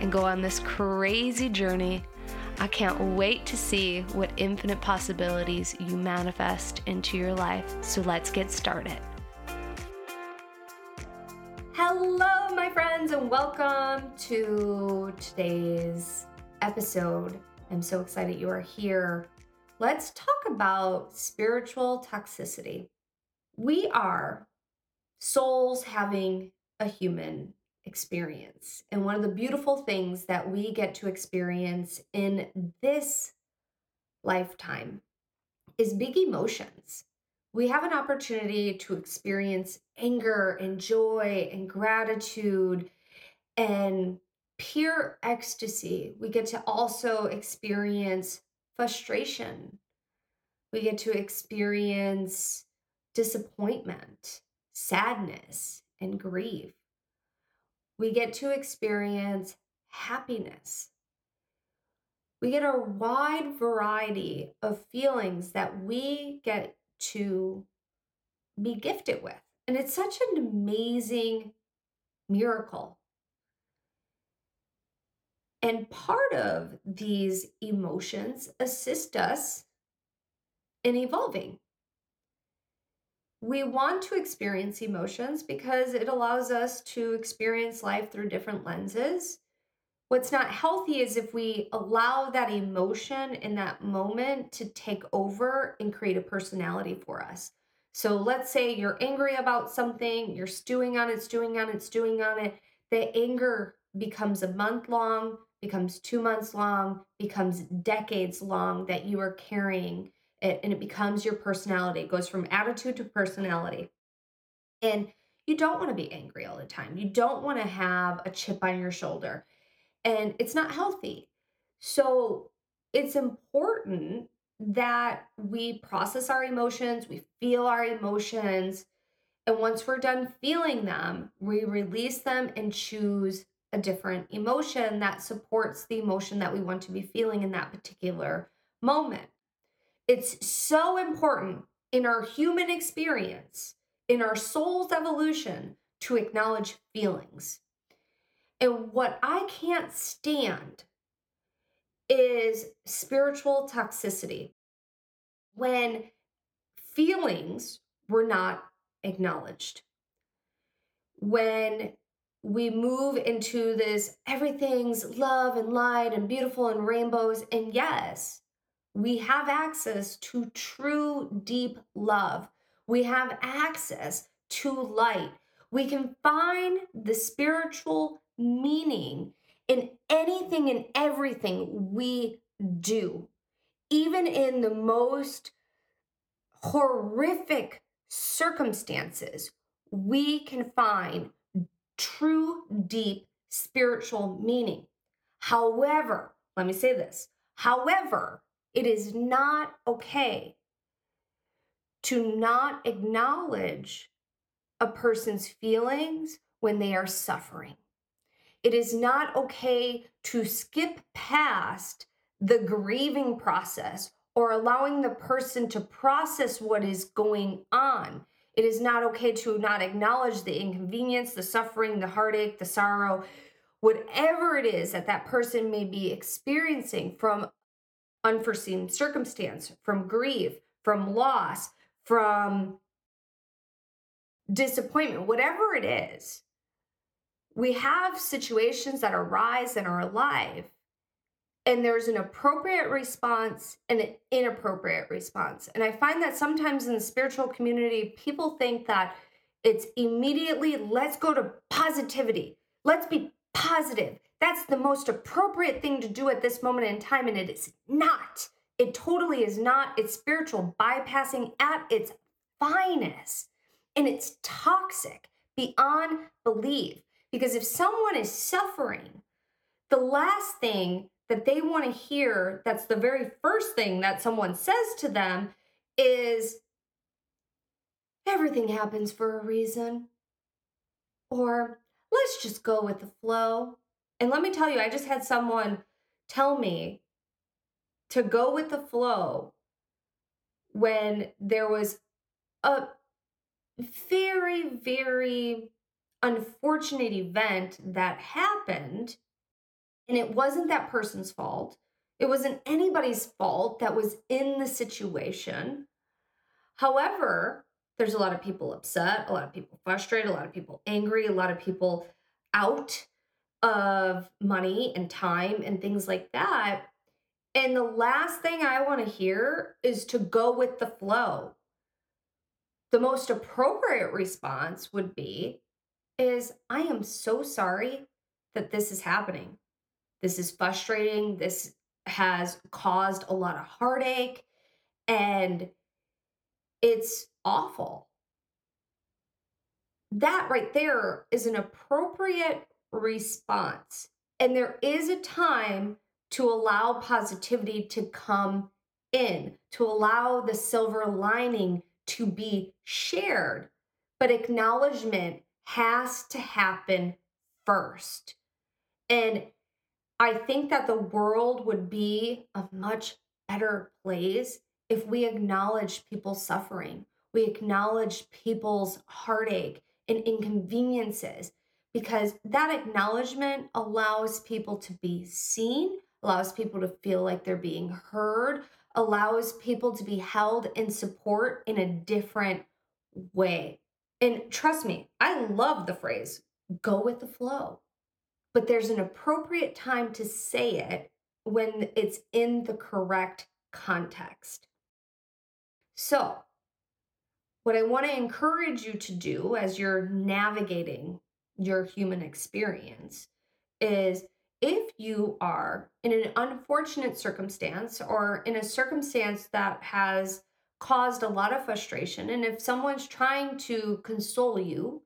and go on this crazy journey. I can't wait to see what infinite possibilities you manifest into your life. So let's get started. Hello, my friends, and welcome to today's episode. I'm so excited you are here. Let's talk about spiritual toxicity. We are souls having a human experience. And one of the beautiful things that we get to experience in this lifetime is big emotions. We have an opportunity to experience anger and joy and gratitude and pure ecstasy. We get to also experience frustration. We get to experience disappointment, sadness, and grief we get to experience happiness. We get a wide variety of feelings that we get to be gifted with. And it's such an amazing miracle. And part of these emotions assist us in evolving we want to experience emotions because it allows us to experience life through different lenses. What's not healthy is if we allow that emotion in that moment to take over and create a personality for us. So let's say you're angry about something, you're stewing on it, stewing on it, stewing on it. The anger becomes a month long, becomes two months long, becomes decades long that you are carrying it, and it becomes your personality. It goes from attitude to personality. And you don't want to be angry all the time. You don't want to have a chip on your shoulder. And it's not healthy. So it's important that we process our emotions, we feel our emotions. And once we're done feeling them, we release them and choose a different emotion that supports the emotion that we want to be feeling in that particular moment. It's so important in our human experience, in our soul's evolution, to acknowledge feelings. And what I can't stand is spiritual toxicity when feelings were not acknowledged. When we move into this everything's love and light and beautiful and rainbows, and yes, we have access to true deep love. We have access to light. We can find the spiritual meaning in anything and everything we do, even in the most horrific circumstances. We can find true, deep spiritual meaning. However, let me say this. However, it is not okay to not acknowledge a person's feelings when they are suffering. It is not okay to skip past the grieving process or allowing the person to process what is going on. It is not okay to not acknowledge the inconvenience, the suffering, the heartache, the sorrow, whatever it is that that person may be experiencing from unforeseen circumstance, from grief, from loss, from disappointment, whatever it is. We have situations that arise in our life, and there's an appropriate response and an inappropriate response. And I find that sometimes in the spiritual community, people think that it's immediately let's go to positivity, let's be positive. That's the most appropriate thing to do at this moment in time, and it is not. It totally is not. It's spiritual bypassing at its finest, and it's toxic beyond belief. Because if someone is suffering, the last thing that they want to hear, that's the very first thing that someone says to them, is everything happens for a reason. Or let's just go with the flow. And let me tell you, I just had someone tell me to go with the flow when there was a very, very unfortunate event that happened. And it wasn't that person's fault. It wasn't anybody's fault that was in the situation. However, there's a lot of people upset, a lot of people frustrated, a lot of people angry, a lot of people out of money and time and things like that. And the last thing I want to hear is to go with the flow. The most appropriate response would be is I am so sorry that this is happening. This is frustrating. This has caused a lot of heartache and it's awful. That right there is an appropriate response. And there is a time to allow positivity to come in, to allow the silver lining to be shared. But acknowledgement has to happen first. And I think that the world would be a much better place if we acknowledge people's suffering, we acknowledge people's heartache and inconveniences, because that acknowledgement allows people to be seen, allows people to feel like they're being heard, allows people to be held in support in a different way. And trust me, I love the phrase go with the flow, but there's an appropriate time to say it when it's in the correct context. So, what I want to encourage you to do as you're navigating your human experience is if you are in an unfortunate circumstance or in a circumstance that has caused a lot of frustration, and if someone's trying to console you,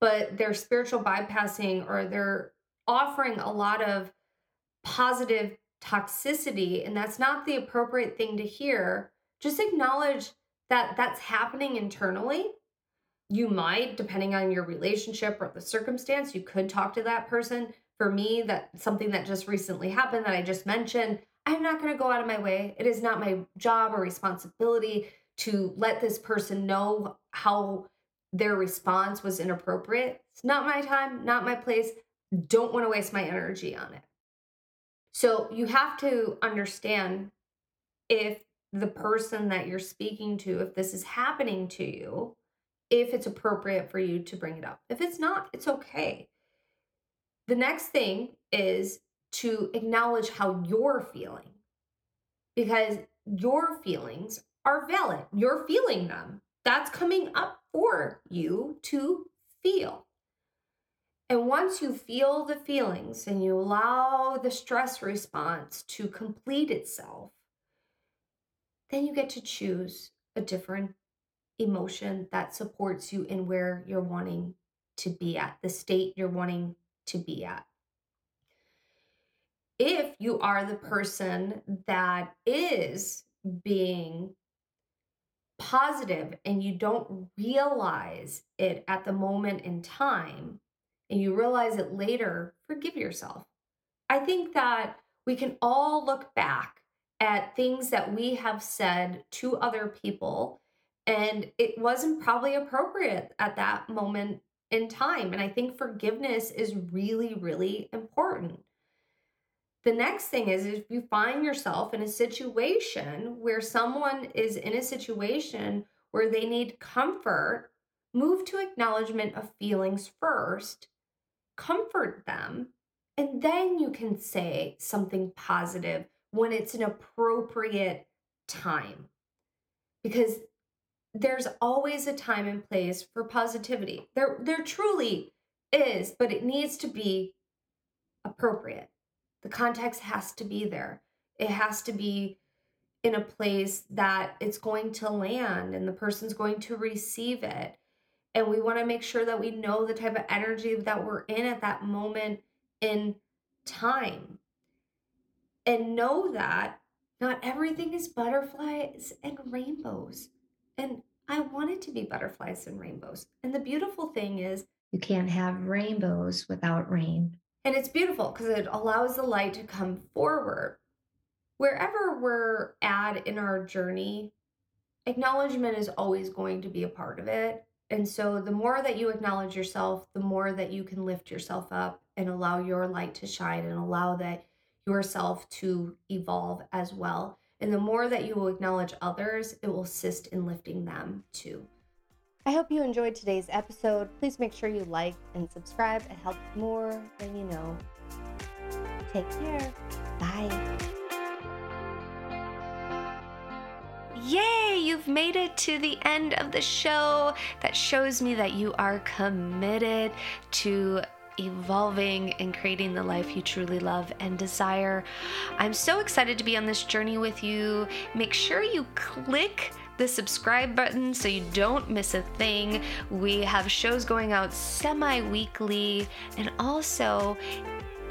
but they're spiritual bypassing or they're offering a lot of positive toxicity, and that's not the appropriate thing to hear, just acknowledge that that's happening internally. You might, depending on your relationship or the circumstance, you could talk to that person. For me, that something that just recently happened that I just mentioned, I'm not going to go out of my way. It is not my job or responsibility to let this person know how their response was inappropriate. It's not my time, not my place. Don't want to waste my energy on it. So you have to understand if the person that you're speaking to, if this is happening to you, if it's appropriate for you to bring it up. If it's not, it's okay. The next thing is to acknowledge how you're feeling because your feelings are valid. You're feeling them. That's coming up for you to feel. And once you feel the feelings and you allow the stress response to complete itself, then you get to choose a different emotion that supports you in where you're wanting to be at, the state you're wanting to be at. If you are the person that is being positive and you don't realize it at the moment in time and you realize it later, forgive yourself. I think that we can all look back at things that we have said to other people and it wasn't probably appropriate at that moment in time and i think forgiveness is really really important the next thing is if you find yourself in a situation where someone is in a situation where they need comfort move to acknowledgement of feelings first comfort them and then you can say something positive when it's an appropriate time. Because there's always a time and place for positivity. There there truly is, but it needs to be appropriate. The context has to be there. It has to be in a place that it's going to land and the person's going to receive it. And we want to make sure that we know the type of energy that we're in at that moment in time. And know that not everything is butterflies and rainbows. And I want it to be butterflies and rainbows. And the beautiful thing is, you can't have rainbows without rain. And it's beautiful because it allows the light to come forward. Wherever we're at in our journey, acknowledgement is always going to be a part of it. And so the more that you acknowledge yourself, the more that you can lift yourself up and allow your light to shine and allow that yourself to evolve as well. And the more that you will acknowledge others, it will assist in lifting them too. I hope you enjoyed today's episode. Please make sure you like and subscribe. It helps more than you know. Take care. Bye. Yay, you've made it to the end of the show. That shows me that you are committed to evolving and creating the life you truly love and desire. I'm so excited to be on this journey with you. Make sure you click the subscribe button so you don't miss a thing. We have shows going out semi weekly, and also